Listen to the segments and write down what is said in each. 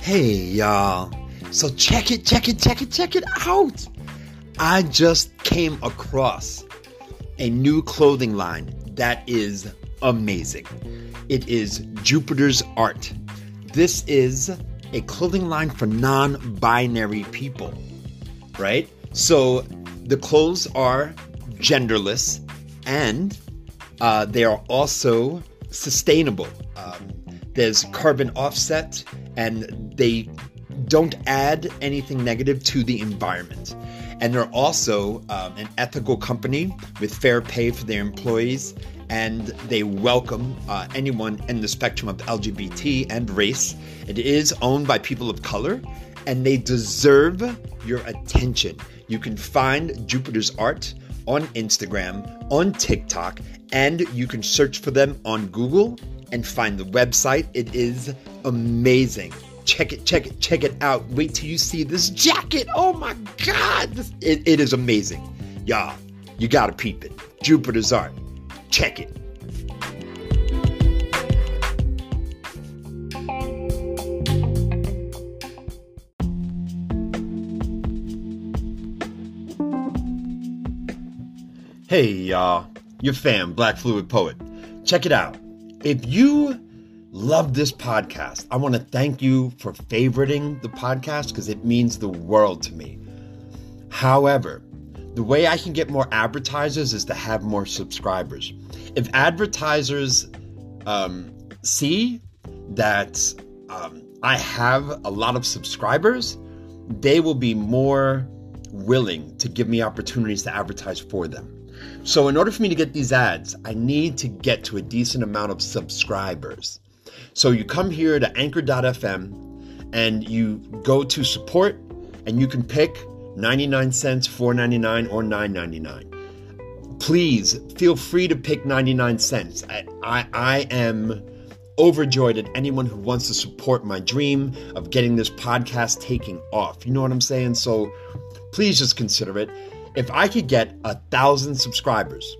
Hey, y'all. So check it, check it, check it, check it out. I just came across a new clothing line that is amazing. It is Jupiter's Art. This is a clothing line for non binary people, right? So the clothes are genderless and uh, they are also sustainable. Um, there's carbon offset and they don't add anything negative to the environment. And they're also um, an ethical company with fair pay for their employees, and they welcome uh, anyone in the spectrum of LGBT and race. It is owned by people of color, and they deserve your attention. You can find Jupiter's art on Instagram, on TikTok, and you can search for them on Google and find the website. It is amazing. Check it, check it, check it out. Wait till you see this jacket. Oh my God. It, it is amazing. Y'all, you gotta peep it. Jupiter's art. Check it. Hey, y'all. Your fam, Black Fluid Poet. Check it out. If you love this podcast, I want to thank you for favoriting the podcast because it means the world to me. However, the way I can get more advertisers is to have more subscribers. If advertisers um, see that um, I have a lot of subscribers, they will be more willing to give me opportunities to advertise for them. So, in order for me to get these ads, I need to get to a decent amount of subscribers. So, you come here to anchor.fm and you go to support, and you can pick 99 cents, 4.99, or 9.99. Please feel free to pick 99 cents. I, I, I am overjoyed at anyone who wants to support my dream of getting this podcast taking off. You know what I'm saying? So please just consider it if I could get a thousand subscribers,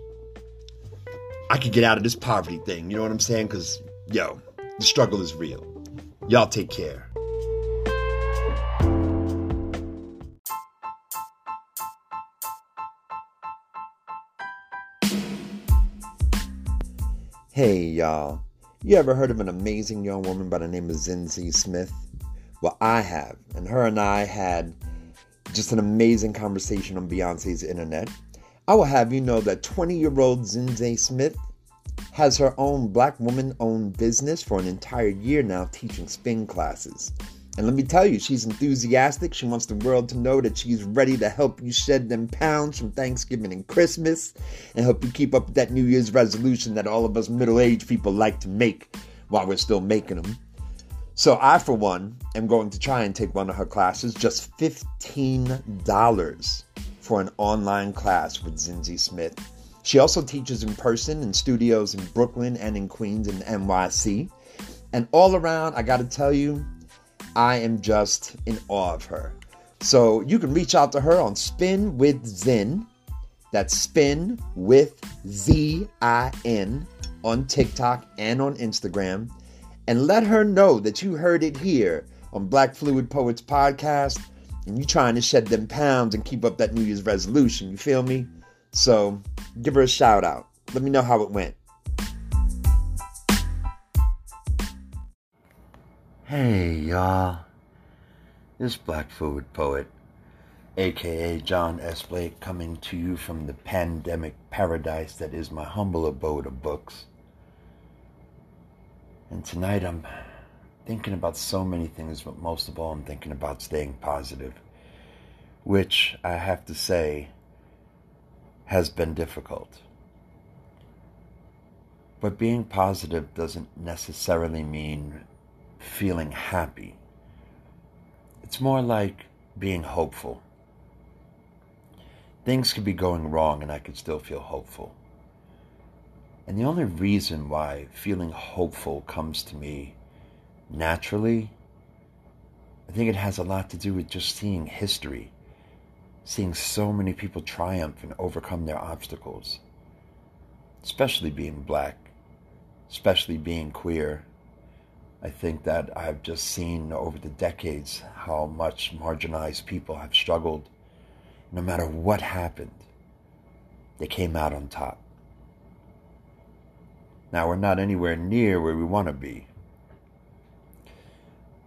I could get out of this poverty thing. You know what I'm saying? Because, yo, the struggle is real. Y'all take care. Hey, y'all. You ever heard of an amazing young woman by the name of Zinzi Smith? Well, I have. And her and I had just an amazing conversation on Beyonce's internet. I will have you know that 20 year old Zinzi Smith has her own black woman owned business for an entire year now teaching spin classes. And let me tell you, she's enthusiastic. She wants the world to know that she's ready to help you shed them pounds from Thanksgiving and Christmas and help you keep up with that New Year's resolution that all of us middle aged people like to make while we're still making them. So I, for one, am going to try and take one of her classes, just $15 for an online class with Zinzi Smith. She also teaches in person in studios in Brooklyn and in Queens and NYC. And all around, I got to tell you, I am just in awe of her. So you can reach out to her on Spin with Zin. That's Spin with Z I N on TikTok and on Instagram and let her know that you heard it here on Black Fluid Poets Podcast and you trying to shed them pounds and keep up that New Year's resolution. You feel me? So give her a shout out. Let me know how it went. Hey, y'all. This Black Fluid Poet, aka John S. Blake, coming to you from the pandemic paradise that is my humble abode of books. And tonight I'm thinking about so many things, but most of all, I'm thinking about staying positive, which I have to say has been difficult. But being positive doesn't necessarily mean feeling happy. It's more like being hopeful. Things could be going wrong and I could still feel hopeful. And the only reason why feeling hopeful comes to me naturally, I think it has a lot to do with just seeing history, seeing so many people triumph and overcome their obstacles. especially being black, especially being queer. I think that I've just seen over the decades how much marginalized people have struggled. No matter what happened, they came out on top. Now, we're not anywhere near where we want to be.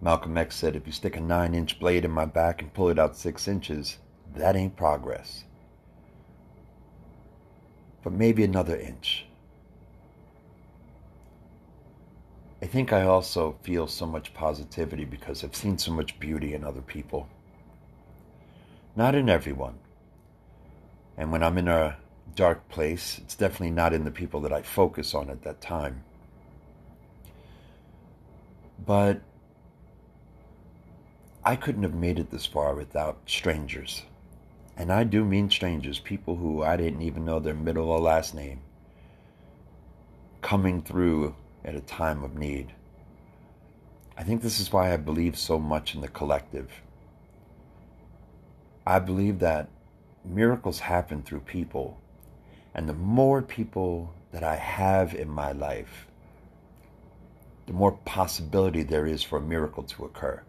Malcolm X said, if you stick a nine inch blade in my back and pull it out six inches, that ain't progress. But maybe another inch. I think I also feel so much positivity because I've seen so much beauty in other people. Not in everyone. And when I'm in a dark place, it's definitely not in the people that I focus on at that time. But I couldn't have made it this far without strangers. And I do mean strangers, people who I didn't even know their middle or last name, coming through at a time of need. I think this is why I believe so much in the collective. I believe that miracles happen through people. And the more people that I have in my life, the more possibility there is for a miracle to occur.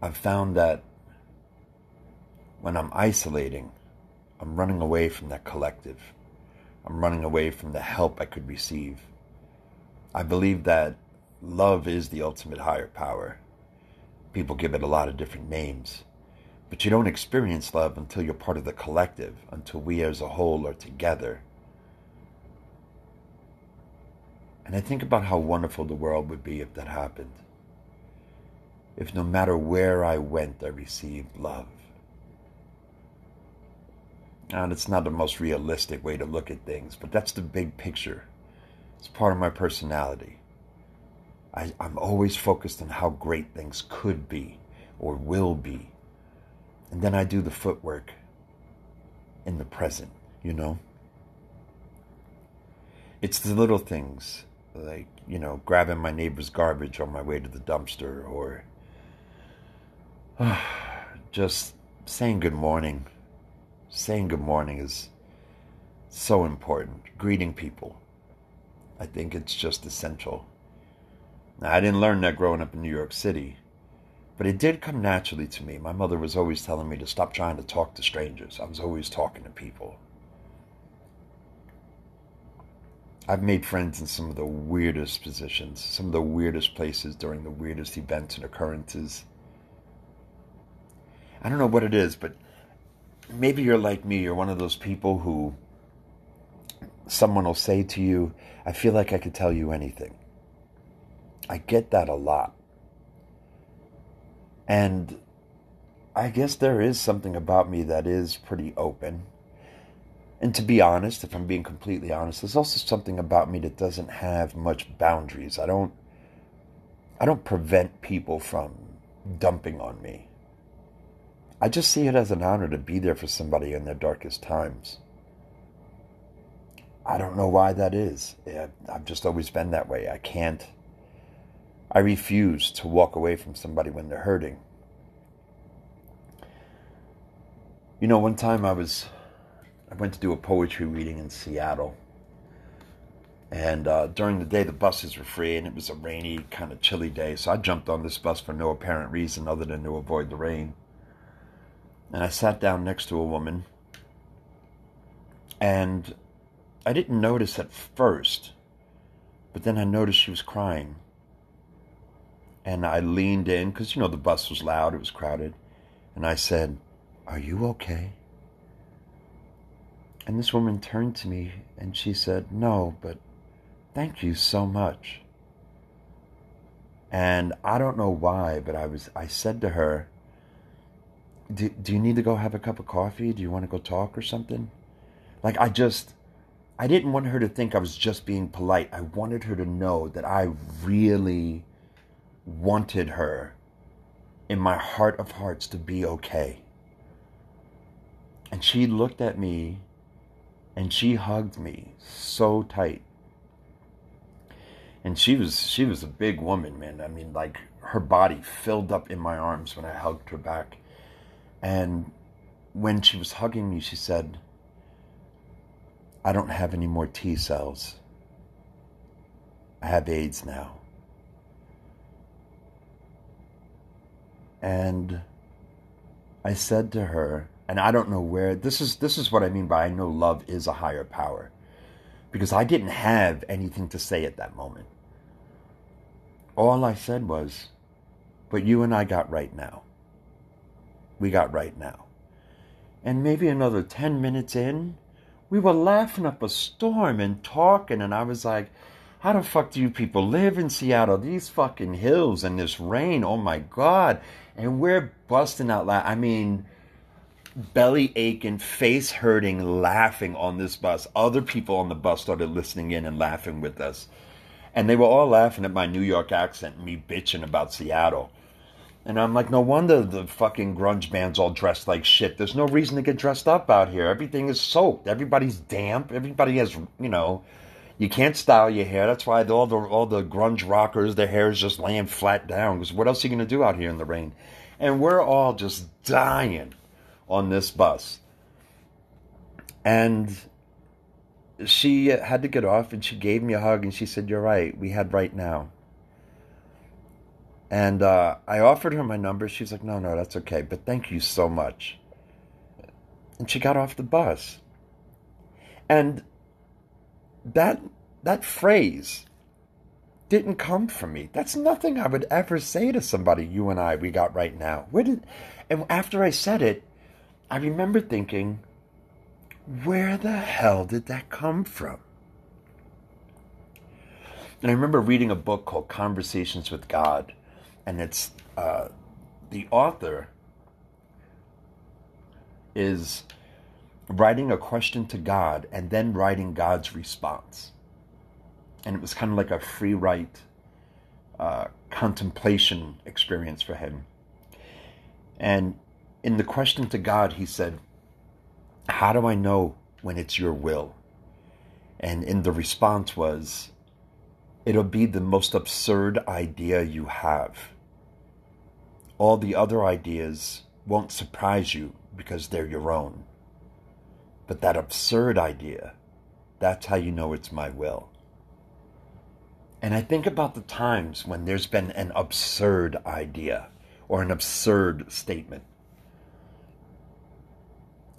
I've found that when I'm isolating, I'm running away from that collective. I'm running away from the help I could receive. I believe that love is the ultimate higher power. People give it a lot of different names. But you don't experience love until you're part of the collective, until we as a whole are together. And I think about how wonderful the world would be if that happened if no matter where I went, I received love. And it's not the most realistic way to look at things, but that's the big picture. It's part of my personality. I, am always focused on how great things could be or will be. And then I do the footwork in the present, you know? It's the little things, like, you know, grabbing my neighbor's garbage on my way to the dumpster or just saying good morning. Saying good morning is so important. Greeting people. I think it's just essential. Now, I didn't learn that growing up in New York City, but it did come naturally to me. My mother was always telling me to stop trying to talk to strangers. I was always talking to people. I've made friends in some of the weirdest positions, some of the weirdest places during the weirdest events and occurrences. I don't know what it is, but maybe you're like me. You're one of those people who someone will say to you, I feel like I could tell you anything. I get that a lot. And I guess there is something about me that is pretty open. And to be honest, if I'm being completely honest, there's also something about me that doesn't have much boundaries. I don't I don't prevent people from dumping on me. I just see it as an honor to be there for somebody in their darkest times. I don't know why that is. I've just always been that way. I can't, I refuse to walk away from somebody when they're hurting. You know, one time I was, I went to do a poetry reading in Seattle. And uh, during the day, the buses were free, and it was a rainy, kind of chilly day. So I jumped on this bus for no apparent reason other than to avoid the rain. And I sat down next to a woman. And I didn't notice at first, but then I noticed she was crying. And I leaned in because, you know, the bus was loud, it was crowded. And I said, Are you okay? And this woman turned to me and she said, No, but thank you so much. And I don't know why, but I was I said to her, do, do you need to go have a cup of coffee? Do you want to go talk or something? Like, I just, I didn't want her to think I was just being polite. I wanted her to know that I really wanted her in my heart of hearts to be okay. And she looked at me and she hugged me so tight. And she was she was a big woman, man. I mean, like her body filled up in my arms when I hugged her back. And when she was hugging me, she said, I don't have any more T cells. I have AIDS now. And I said to her, and I don't know where this is this is what I mean by I know love is a higher power. Because I didn't have anything to say at that moment. All I said was, but you and I got right now. We got right now. And maybe another 10 minutes in, we were laughing up a storm and talking, and I was like, how the fuck do you people live in Seattle? These fucking hills and this rain, oh my God. And we're busting out loud. I mean, belly aching, face hurting, laughing on this bus. Other people on the bus started listening in and laughing with us. And they were all laughing at my New York accent me bitching about Seattle. And I'm like, no wonder the fucking grunge band's all dressed like shit. There's no reason to get dressed up out here. Everything is soaked. Everybody's damp. Everybody has, you know, you can't style your hair. That's why all the all the grunge rockers, their hair is just laying flat down. Because what else are you gonna do out here in the rain? And we're all just dying on this bus. And she had to get off, and she gave me a hug, and she said, "You're right. We had right now." And uh, I offered her my number. She's like, "No, no, that's okay, but thank you so much." And she got off the bus. And that that phrase didn't come from me. That's nothing I would ever say to somebody. You and I, we got right now. Where did? And after I said it, I remember thinking, where the hell did that come from? And I remember reading a book called Conversations with God, and it's uh, the author is writing a question to God and then writing God's response. And it was kind of like a free write uh, contemplation experience for him. And in the question to God, he said, How do I know when it's your will? And in the response was, It'll be the most absurd idea you have. All the other ideas won't surprise you because they're your own. But that absurd idea, that's how you know it's my will. And I think about the times when there's been an absurd idea or an absurd statement.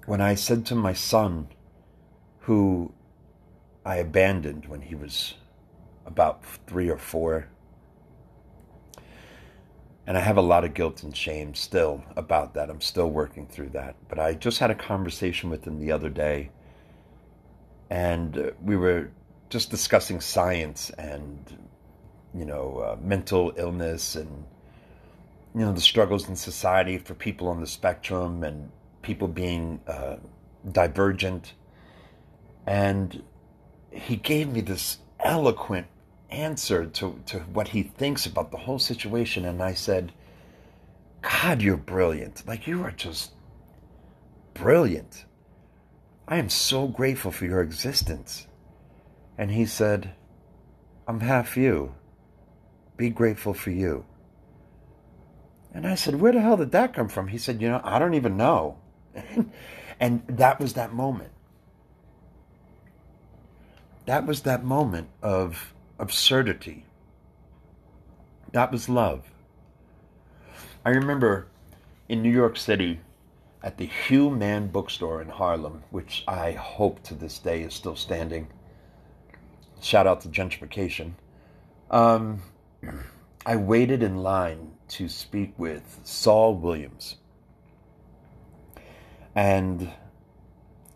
When I said to my son, who I abandoned when he was about three or four, and I have a lot of guilt and shame still about that. I'm still working through that. But I just had a conversation with him the other day, and uh, we were just discussing science and, you know, uh, mental illness and, you know, the struggles in society for people on the spectrum and people being uh, divergent. And he gave me this eloquent answer to, to what he thinks about the whole situation. And I said, God, you're brilliant. Like, you are just brilliant. I am so grateful for your existence. And he said, I'm half you. Be grateful for you. And I said, Where the hell did that come from? He said, You know, I don't even know. and that was that moment. That was that moment of absurdity. That was love. I remember in New York City at the Hue-Man bookstore in Harlem, which I hope to this day is still standing. Shout out to gentrification. Um, I waited in line to speak with Saul Williams. And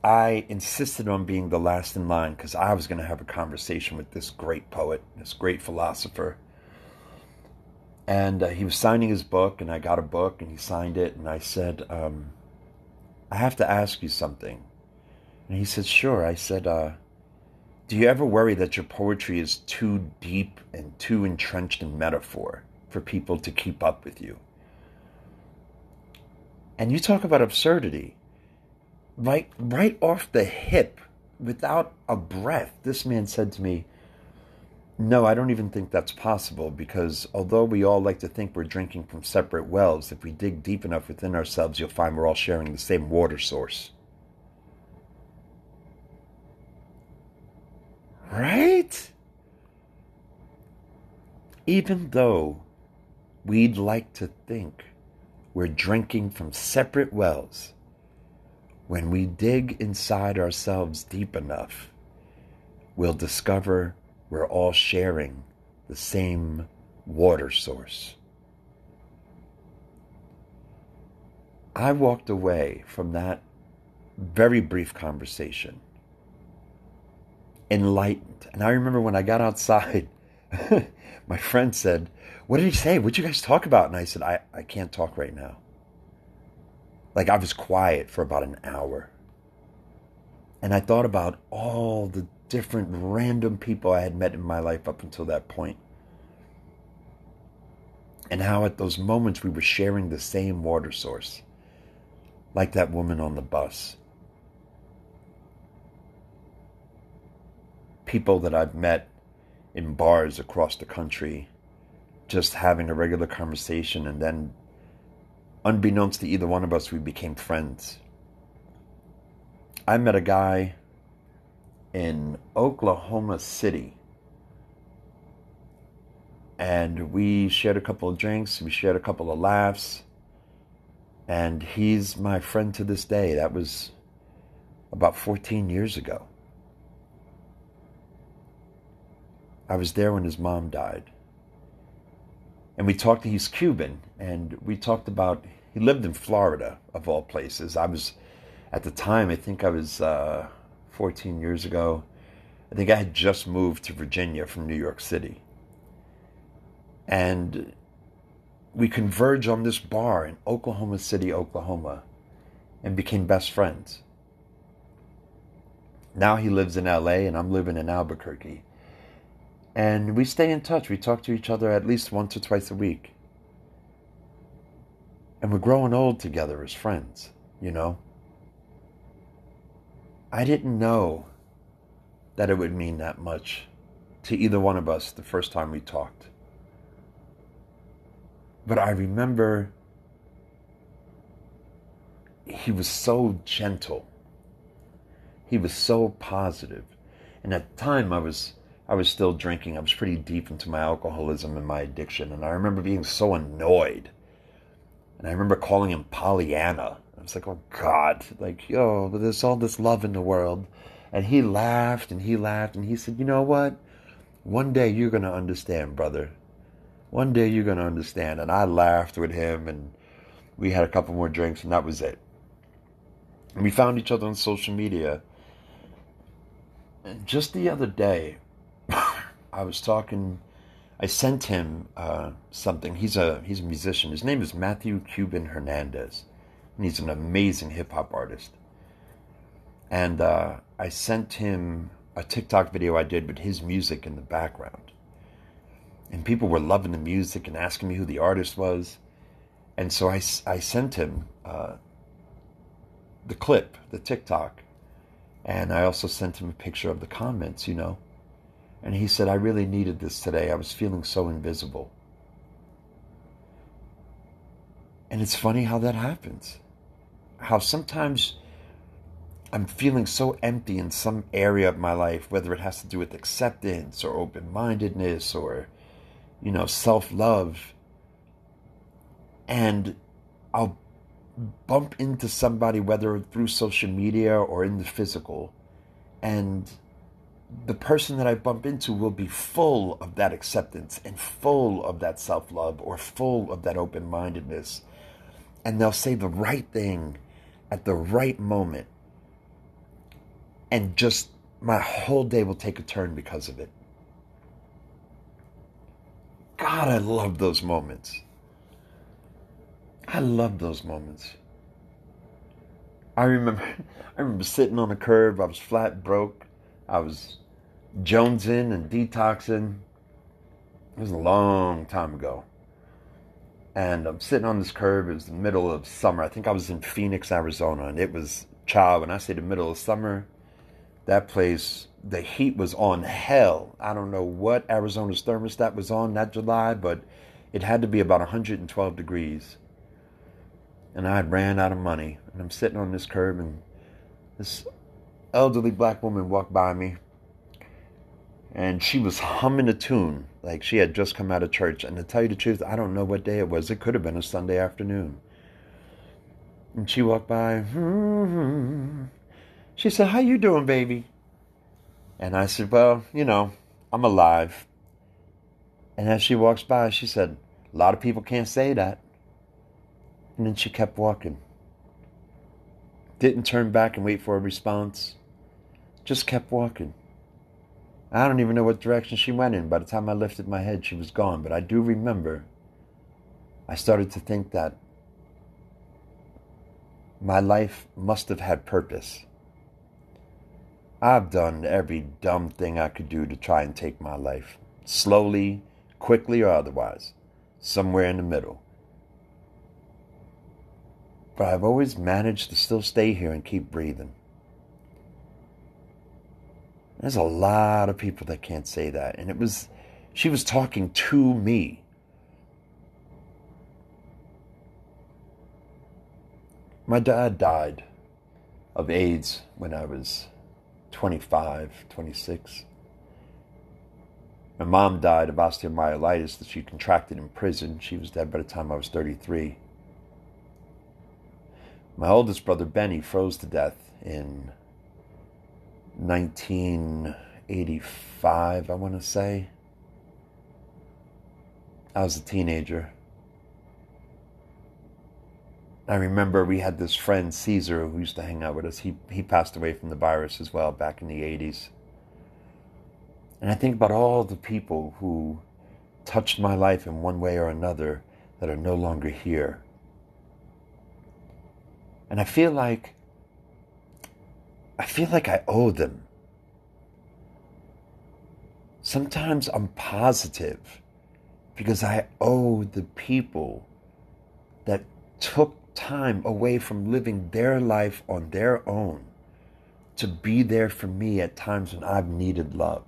I insisted on being the last in line because I was going to have a conversation with this great poet, this great philosopher. And uh, he was signing his book, and I got a book, and he signed it. And I said, um, I have to ask you something. And he said, Sure. I said, uh, Do you ever worry that your poetry is too deep and too entrenched in metaphor for people to keep up with you? And you talk about absurdity right right off the hip without a breath this man said to me no i don't even think that's possible because although we all like to think we're drinking from separate wells if we dig deep enough within ourselves you'll find we're all sharing the same water source Right? Even though we'd like to think we're drinking from separate wells, when we dig inside ourselves deep enough, we'll discover we're all sharing the same water source. I walked away from that very brief conversation enlightened. And I remember when I got outside, my friend said, What did he say? What'd you guys talk about? And I said, I, I can't talk right now. Like I was quiet for about an hour. And I thought about all the different random people I had met in my life up until that point. And how at those moments we were sharing the same water source. Like that woman on the bus. People that I've met in bars across the country, just having a regular conversation and then unbeknownst to either one of us, we became friends. I met a guy in Oklahoma City. And we shared a couple of drinks, we shared a couple of laughs. And he's my friend to this day. That was about 14 years ago. I was there when his mom died and we talked. He's Cuban, and we talked about. He lived in Florida, of all places. I was, at the time, I think I was uh, 14 years ago. I think I had just moved to Virginia from New York City, and we converged on this bar in Oklahoma City, Oklahoma, and became best friends. Now he lives in LA, and I'm living in Albuquerque and we stay in touch. We talk to each other at least once or twice a week. And we're growing old together as friends, you know? I didn't know that it would mean that much to either one of us the first time we talked. But I remember he was so gentle. He was so positive. And at the time I was I was still drinking. I was pretty deep into my alcoholism and my addiction. And I remember being so annoyed. And I remember calling him Pollyanna. I was like, oh God, like, yo, there's all this love in the world. And he laughed and he laughed and he said, you know what? One day you're going to understand, brother. One day you're going to understand. And I laughed with him and we had a couple more drinks and that was it. And we found each other on social media. And just the other day, I was talking. I sent him uh, something. He's a he's a musician. His name is Matthew Cuban Hernandez, and he's an amazing hip hop artist. And uh, I sent him a TikTok video I did with his music in the background, and people were loving the music and asking me who the artist was, and so I I sent him uh, the clip, the TikTok, and I also sent him a picture of the comments. You know and he said, I really needed this today. I was feeling so invisible. And it's funny how that happens. How sometimes I'm feeling so empty in some area of my life, whether it has to do with acceptance or open mindedness or, you know, self love. And I'll bump into somebody, whether through social media or in the physical, and the person that I bump into will be full of that acceptance and full of that self love or full of that open mindedness. And they'll say the right thing at the right moment. And just my whole day will take a turn because of it. God, I love those moments. I love those moments. I remember I remember sitting on a curb, I was flat broke. I was jonesing and detoxing. It was a long time ago. And I'm sitting on this curb. It was the middle of summer. I think I was in Phoenix, Arizona, and it was child. When I say the middle of summer, that place, the heat was on hell. I don't know what Arizona's thermostat was on that July, but it had to be about 112 degrees. And I had ran out of money. And I'm sitting on this curb, and this elderly black woman walked by me And she was humming a tune like she had just come out of church. And to tell you the truth, I don't know what day it was. It could have been a Sunday afternoon. And she walked by. Hmm. She said, "How you doing, baby?" And I said, "Well, you know, I'm alive." And as she walks by, she said, "A lot of people can't say that." And then she kept walking. Didn't turn back and wait for a response. Just kept walking. I don't even know what direction she went in. By the time I lifted my head, she was gone. But I do remember I started to think that my life must have had purpose. I've done every dumb thing I could do to try and take my life, slowly, quickly, or otherwise, somewhere in the middle. But I've always managed to still stay here and keep breathing. There's a lot of people that can't say that. And it was, she was talking to me. My dad died of AIDS when I was 25, 26. My mom died of osteomyelitis that she contracted in prison. She was dead by the time I was 33. My oldest brother Benny froze to death in 1985, I want to say. I was a teenager. I remember we had this friend Caesar who used to hang out with us. He he passed away from the virus as well back in the 80s. And I think about all the people who touched my life in one way or another that are no longer here. And I feel like I feel like I owe them. Sometimes I'm positive because I owe the people that took time away from living their life on their own to be there for me at times when I've needed love.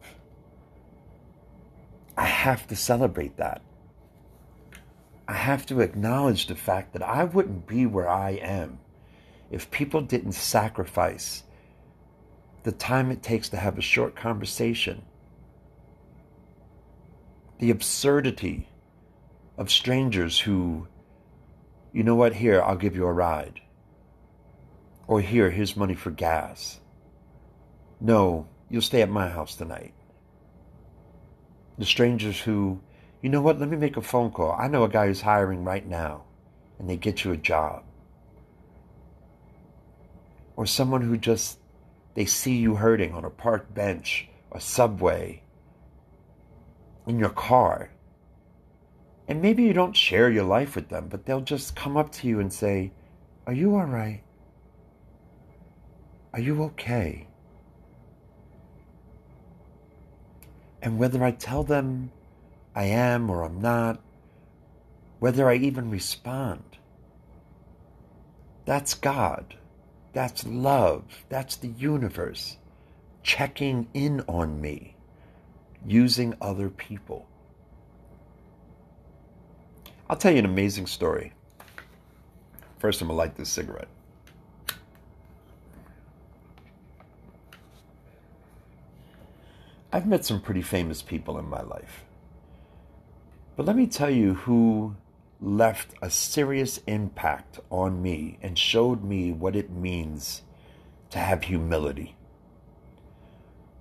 I have to celebrate that. I have to acknowledge the fact that I wouldn't be where I am if people didn't sacrifice the time it takes to have a short conversation, the absurdity of strangers who, you know what, here, I'll give you a ride. Or here, here's money for gas. No, you'll stay at my house tonight. The strangers who, you know what, let me make a phone call. I know a guy who's hiring right now, and they get you a job or someone who just they see you hurting on a park bench a subway in your car. And maybe you don't share your life with them but they'll just come up to you and say are you all right? Are you okay? And whether i tell them i am or i'm not whether i even respond that's god that's love. That's the universe checking in on me using other people. I'll tell you an amazing story. First, I'm going to light this cigarette. I've met some pretty famous people in my life. But let me tell you who left a serious impact on me and showed me what it means to have humility.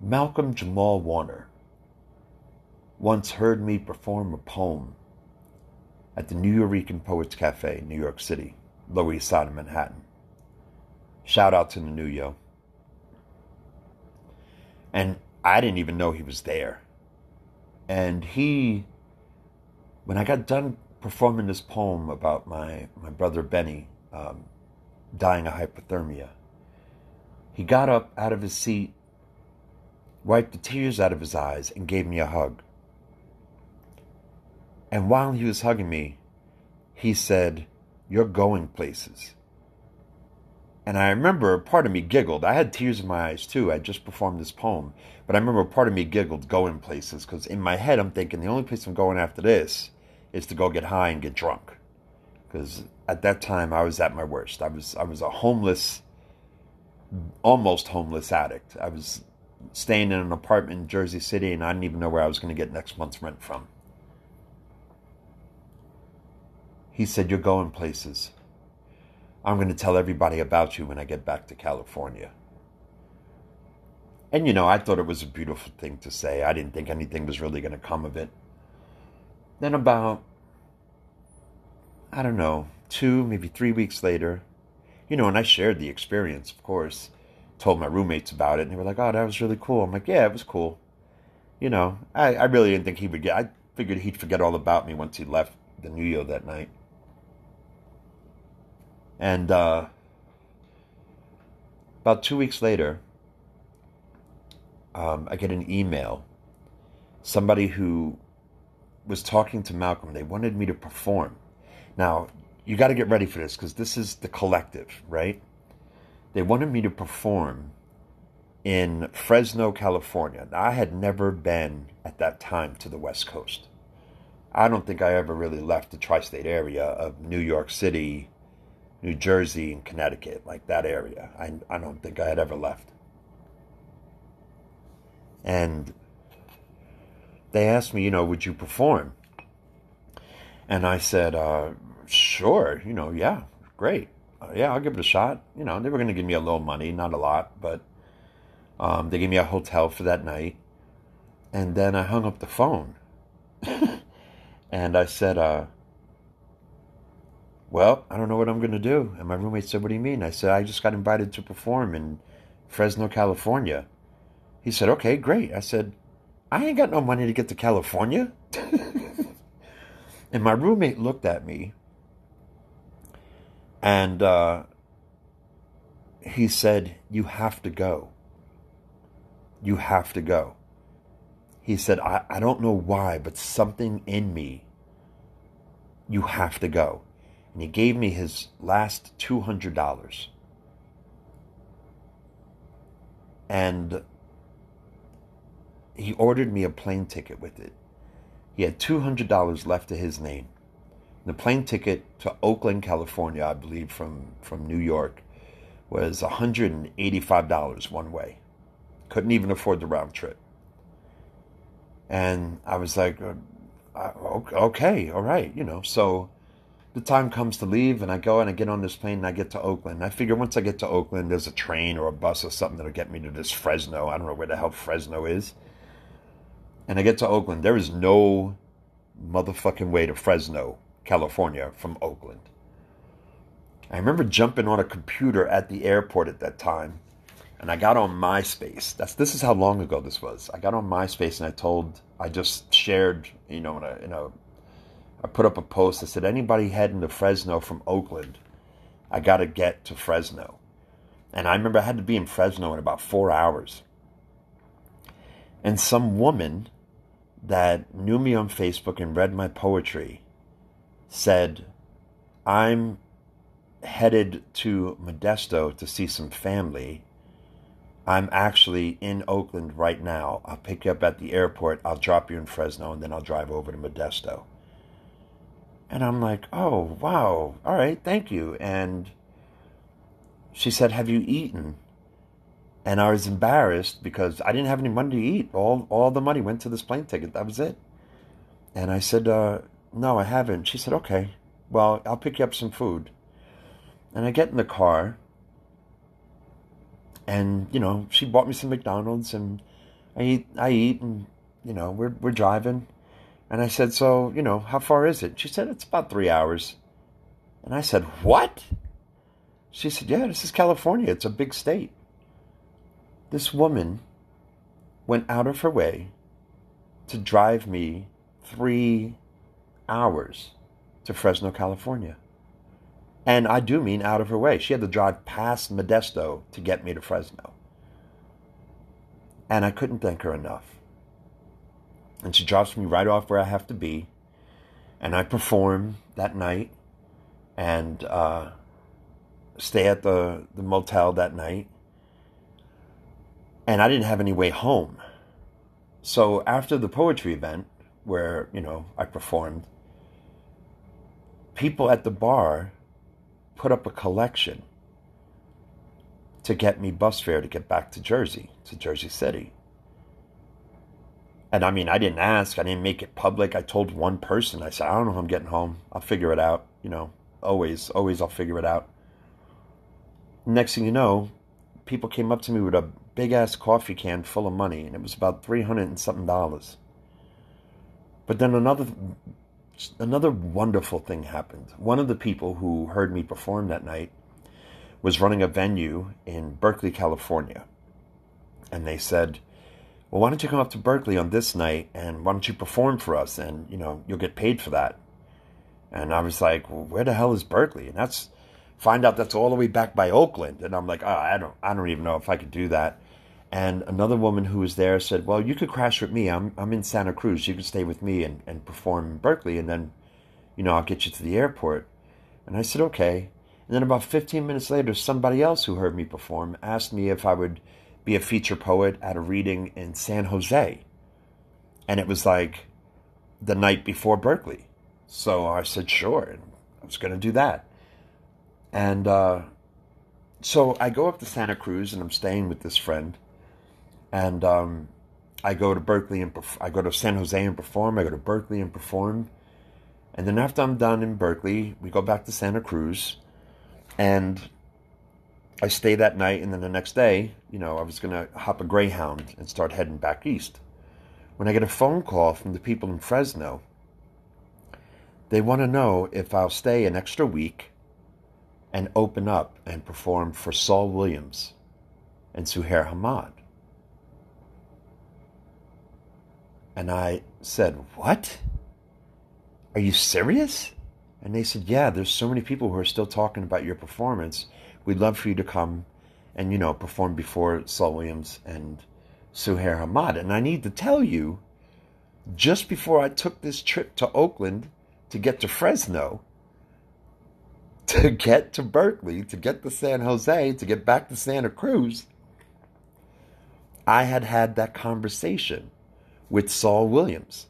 Malcolm Jamal Warner once heard me perform a poem at the Nuyorican Poets Cafe in New York City, Lower East Side of Manhattan. Shout out to the Nuyo. And I didn't even know he was there. And he, when I got done performing this poem about my, my brother Benny um, dying of hypothermia. He got up out of his seat, wiped the tears out of his eyes, and gave me a hug. And while he was hugging me, he said, You're going places. And I remember part of me giggled. I had tears in my eyes too. I just performed this poem. But I remember part of me giggled going places because in my head I'm thinking the only place I'm going after this is to go get high and get drunk. Because at that time I was at my worst. I was I was a homeless, almost homeless addict. I was staying in an apartment in Jersey City, and I didn't even know where I was going to get next month's rent from. He said, You're going places. I'm going to tell everybody about you when I get back to California. And you know, I thought it was a beautiful thing to say. I didn't think anything was really going to come of it. Then, about, I don't know, two, maybe three weeks later, you know, and I shared the experience, of course, told my roommates about it, and they were like, oh, that was really cool. I'm like, yeah, it was cool. You know, I, I really didn't think he would get, I figured he'd forget all about me once he left the Nuyo that night. And uh, about two weeks later, um, I get an email. Somebody who was talking to Malcolm, they wanted me to perform. Now, you got to get ready for this because this is the collective, right? They wanted me to perform in Fresno, California. Now, I had never been at that time to the West Coast. I don't think I ever really left the tri state area of New York City, New Jersey, and Connecticut, like that area. I, I don't think I had ever left. And they asked me, you know, would you perform? And I said, uh, sure, you know, yeah, great. Uh, yeah, I'll give it a shot. You know, they were going to give me a little money, not a lot, but um, they gave me a hotel for that night. And then I hung up the phone. and I said, uh, well, I don't know what I'm going to do. And my roommate said, what do you mean? I said, I just got invited to perform in Fresno, California. He said, okay, great. I said, I ain't got no money to get to California. and my roommate looked at me and uh, he said, You have to go. You have to go. He said, I, I don't know why, but something in me, you have to go. And he gave me his last $200. And he ordered me a plane ticket with it. He had $200 left to his name. The plane ticket to Oakland, California, I believe, from, from New York, was $185 one way. Couldn't even afford the round trip. And I was like, uh, okay, all right, you know. So the time comes to leave, and I go and I get on this plane and I get to Oakland. I figure once I get to Oakland, there's a train or a bus or something that'll get me to this Fresno. I don't know where the hell Fresno is. And I get to Oakland. There is no motherfucking way to Fresno, California from Oakland. I remember jumping on a computer at the airport at that time, and I got on MySpace. That's this is how long ago this was. I got on MySpace and I told, I just shared, you know, in a, in a I put up a post that said, anybody heading to Fresno from Oakland, I got to get to Fresno. And I remember I had to be in Fresno in about four hours. And some woman that knew me on Facebook and read my poetry said, I'm headed to Modesto to see some family. I'm actually in Oakland right now. I'll pick you up at the airport. I'll drop you in Fresno and then I'll drive over to Modesto. And I'm like, oh, wow. All right, thank you. And she said, Have you eaten? And I was embarrassed because I didn't have any money to eat. All all the money went to this plane ticket. That was it. And I said, uh, no, I haven't. She said, okay, well, I'll pick you up some food. And I get in the car, and you know, she bought me some McDonald's, and I eat, I eat, and you know, we're we're driving, and I said, so you know, how far is it? She said, it's about three hours, and I said, what? She said, yeah, this is California. It's a big state. This woman went out of her way to drive me three hours to Fresno, California. And I do mean out of her way. She had to drive past Modesto to get me to Fresno. And I couldn't thank her enough. And she drops me right off where I have to be. And I perform that night and uh, stay at the, the motel that night and I didn't have any way home. So after the poetry event, where you know I performed, people at the bar put up a collection, to get me bus fare to get back to Jersey, to Jersey City. And I mean, I didn't ask, I didn't make it public. I told one person, I said, I don't know if I'm getting home. I'll figure it out. You know, always, always I'll figure it out. Next thing you know, people came up to me with a big ass coffee can full of money, and it was about 300 and something dollars. But then another another wonderful thing happened. One of the people who heard me perform that night was running a venue in Berkeley, California. And they said, well, why don't you come up to Berkeley on this night and why don't you perform for us and, you know, you'll get paid for that. And I was like, well, where the hell is Berkeley? And that's, find out that's all the way back by Oakland. And I'm like, oh, I don't, I don't even know if I could do that. And another woman who was there said, well, you could crash with me. I'm, I'm in Santa Cruz. You could stay with me and, and perform in Berkeley. And then, you know, I'll get you to the airport. And I said, okay. And then about 15 minutes later, somebody else who heard me perform asked me if I would be a feature poet at a reading in San Jose. And it was like the night before Berkeley. So I said, sure. I was going to do that. And uh, so I go up to Santa Cruz and I'm staying with this friend. And um, I go to Berkeley and perf- I go to San Jose and perform. I go to Berkeley and perform. And then after I'm done in Berkeley, we go back to Santa Cruz. And I stay that night, and then the next day, you know, I was to hop a Greyhound and start heading back east. When I get a phone call from the people in Fresno, they want to know if I'll stay an extra week and open up and perform for Saul Williams and Suheir Hammad. And I said, What? Are you serious? And they said, Yeah, there's so many people who are still talking about your performance We'd love for you to come and, you know, perform before Saul Williams and Suheir Hammad. And I need to tell you, just before I took this trip to Oakland to get to Fresno, to get to Berkeley, to get to San Jose, to get back to Santa Cruz, I had had that conversation with Saul Williams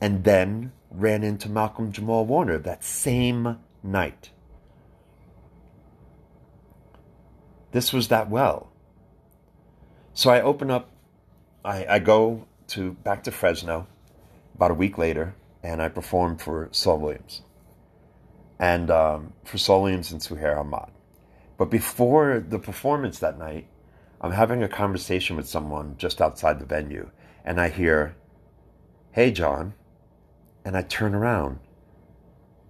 and then ran into Malcolm Jamal Warner that same night. This was that well. So I open up, I, I go to back to Fresno about a week later, and I perform for Saul Williams. And um, for Saul Williams and Suheir Hammad. But before the performance that night, I'm having a conversation with someone just outside the venue, and I hear, Hey, John. And I turn around.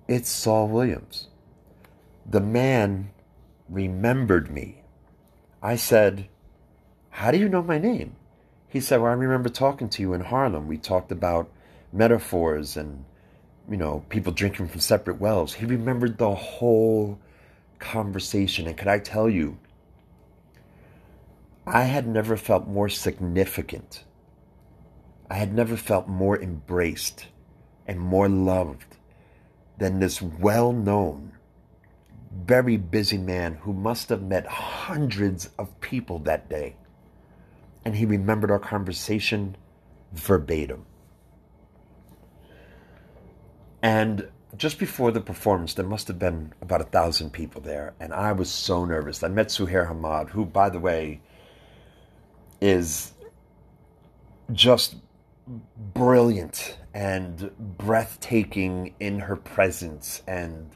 It's Saul Williams. The man remembered me. I said, How do you know my name? He said, Well, I remember talking to you in Harlem. We talked about metaphors and, you know, people drinking from separate wells. He remembered the whole conversation. And could I tell you, I had never felt more significant. I had never felt more embraced and more loved than this well known very busy man who must have met hundreds of people that day. And he remembered our conversation verbatim. And just before the performance, there must have been about a thousand people there. And I was so nervous. I met Suheir Hammad, who, by the way, is just brilliant and breathtaking in her presence and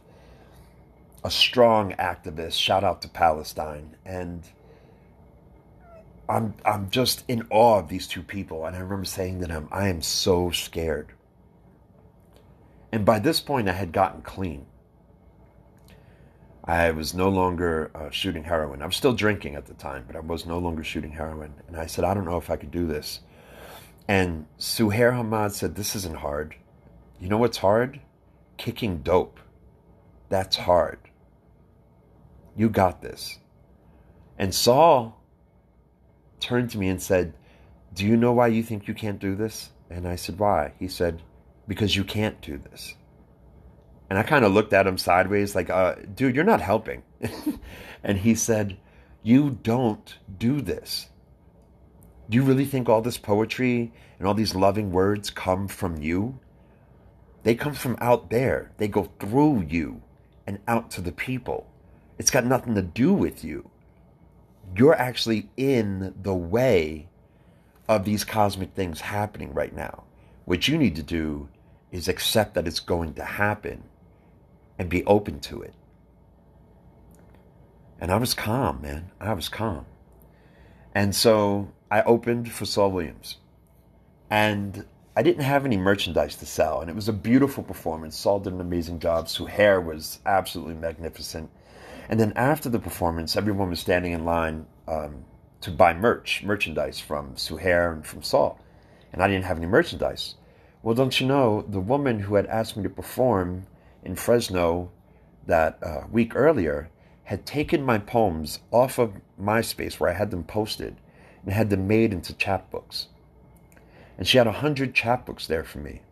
a strong activist. Shout out to Palestine. And I'm I'm just in awe of these two people. And I remember saying to them, I am so scared. And by this point, I had gotten clean. I was no longer uh, shooting heroin. I was still drinking at the time, but I was no longer shooting heroin. And I said, I don't know if I could do this. And Suheir Hammad said, This isn't hard. You know what's hard? Kicking dope. That's hard. You got this. And Saul turned to me and said, Do you know why you think you can't do this? And I said, Why? He said, Because you can't do this. And I kind of looked at him sideways, like, uh, Dude, you're not helping. and he said, You don't do this. Do you really think all this poetry and all these loving words come from you? They come from out there. They go through you and out to the people. It's got nothing to do with you. you're actually in the way of these cosmic things happening right now. What you need to do is accept that it's going to happen and be open to it. And I was calm, man. I was calm. And so I opened for Saul Williams. And I didn't have any merchandise to sell. And it was a beautiful performance. Saul did an amazing job. hair was absolutely magnificent. And then after the performance, everyone was standing in line um, to buy merch, merchandise from Suheir and from Saul. And I didn't have any merchandise. Well, don't you know, the woman who had asked me to perform in Fresno that uh, week earlier had taken my poems off of MySpace where I had them posted and had them made into chapbooks. And she had a hundred chapbooks there for me.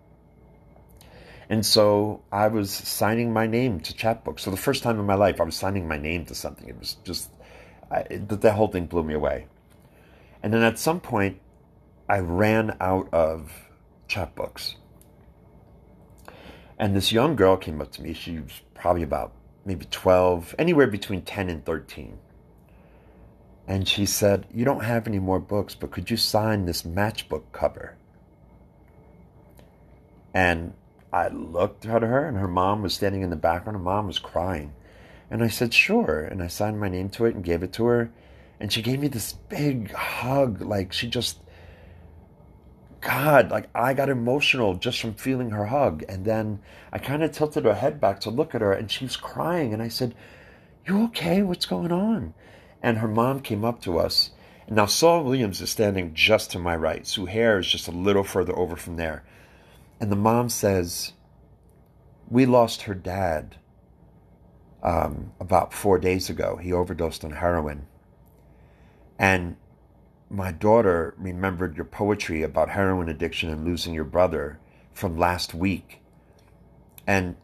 And so I was signing my name to chapbooks. So the first time in my life, I was signing my name to something. It was just, I, the whole thing blew me away. And then at some point, I ran out of chapbooks. And this young girl came up to me. She was probably about maybe 12, anywhere between 10 and 13. And she said, You don't have any more books, but could you sign this matchbook cover? And I looked at her, and her mom was standing in the background. Her mom was crying. And I said, Sure. And I signed my name to it and gave it to her. And she gave me this big hug. Like she just, God, like I got emotional just from feeling her hug. And then I kind of tilted her head back to look at her, and she was crying. And I said, You okay? What's going on? And her mom came up to us. And now Saul Williams is standing just to my right. Suheir is just a little further over from there. And the mom says, We lost her dad um, about four days ago. He overdosed on heroin. And my daughter remembered your poetry about heroin addiction and losing your brother from last week. And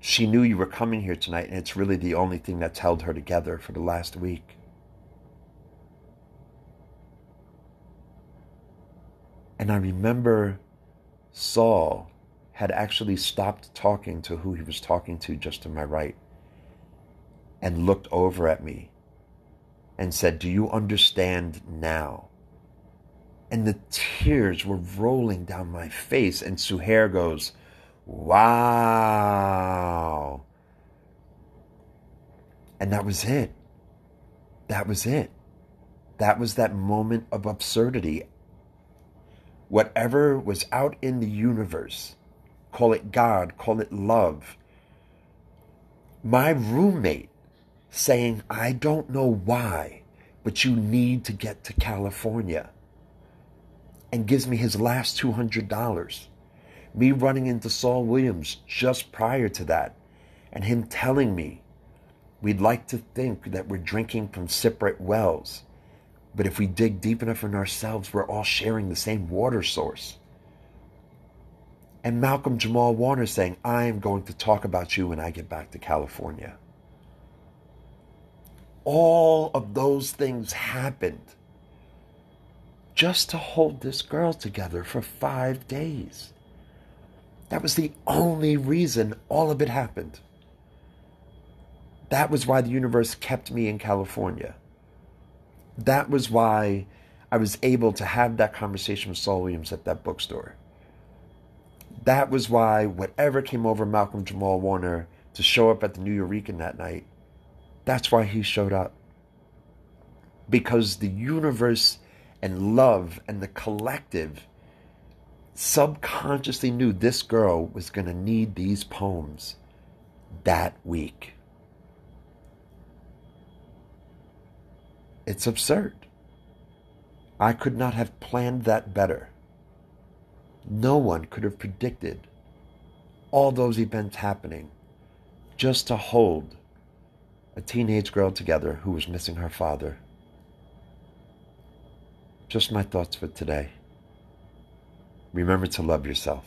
she knew you were coming here tonight, and it's really the only thing that's held her together for the last week. And I remember Saul had actually stopped talking to who he was talking to just to my right and looked over at me and said, Do you understand now? And the tears were rolling down my face. And Suheir goes, Wow. And that was it. That was it. That was that moment of absurdity whatever was out in the universe, call it God, call it love. My roommate saying, I don't know why, but you need to get to California, and gives me his last $200. Me running into Saul Williams just prior to that, and him telling me, we'd like to think that we're drinking from separate wells but if we dig deep enough in ourselves, we're all sharing the same water source. And Malcolm Jamal Warner saying, I am going to talk about you when I get back to California. All of those things happened just to hold this girl together for five days. That was the only reason all of it happened. That was why the universe kept me in California that was why I was able to have that conversation with Saul Williams at that bookstore. That was why whatever came over Malcolm Jamal Warner to show up at the Nuyorican that night, that's why he showed up. Because the universe and love and the collective subconsciously knew this girl was going to need these poems that week. It's absurd. I could not have planned that better. No one could have predicted all those events happening just to hold a teenage girl together who was missing her father. Just my thoughts for today. Remember to love yourself.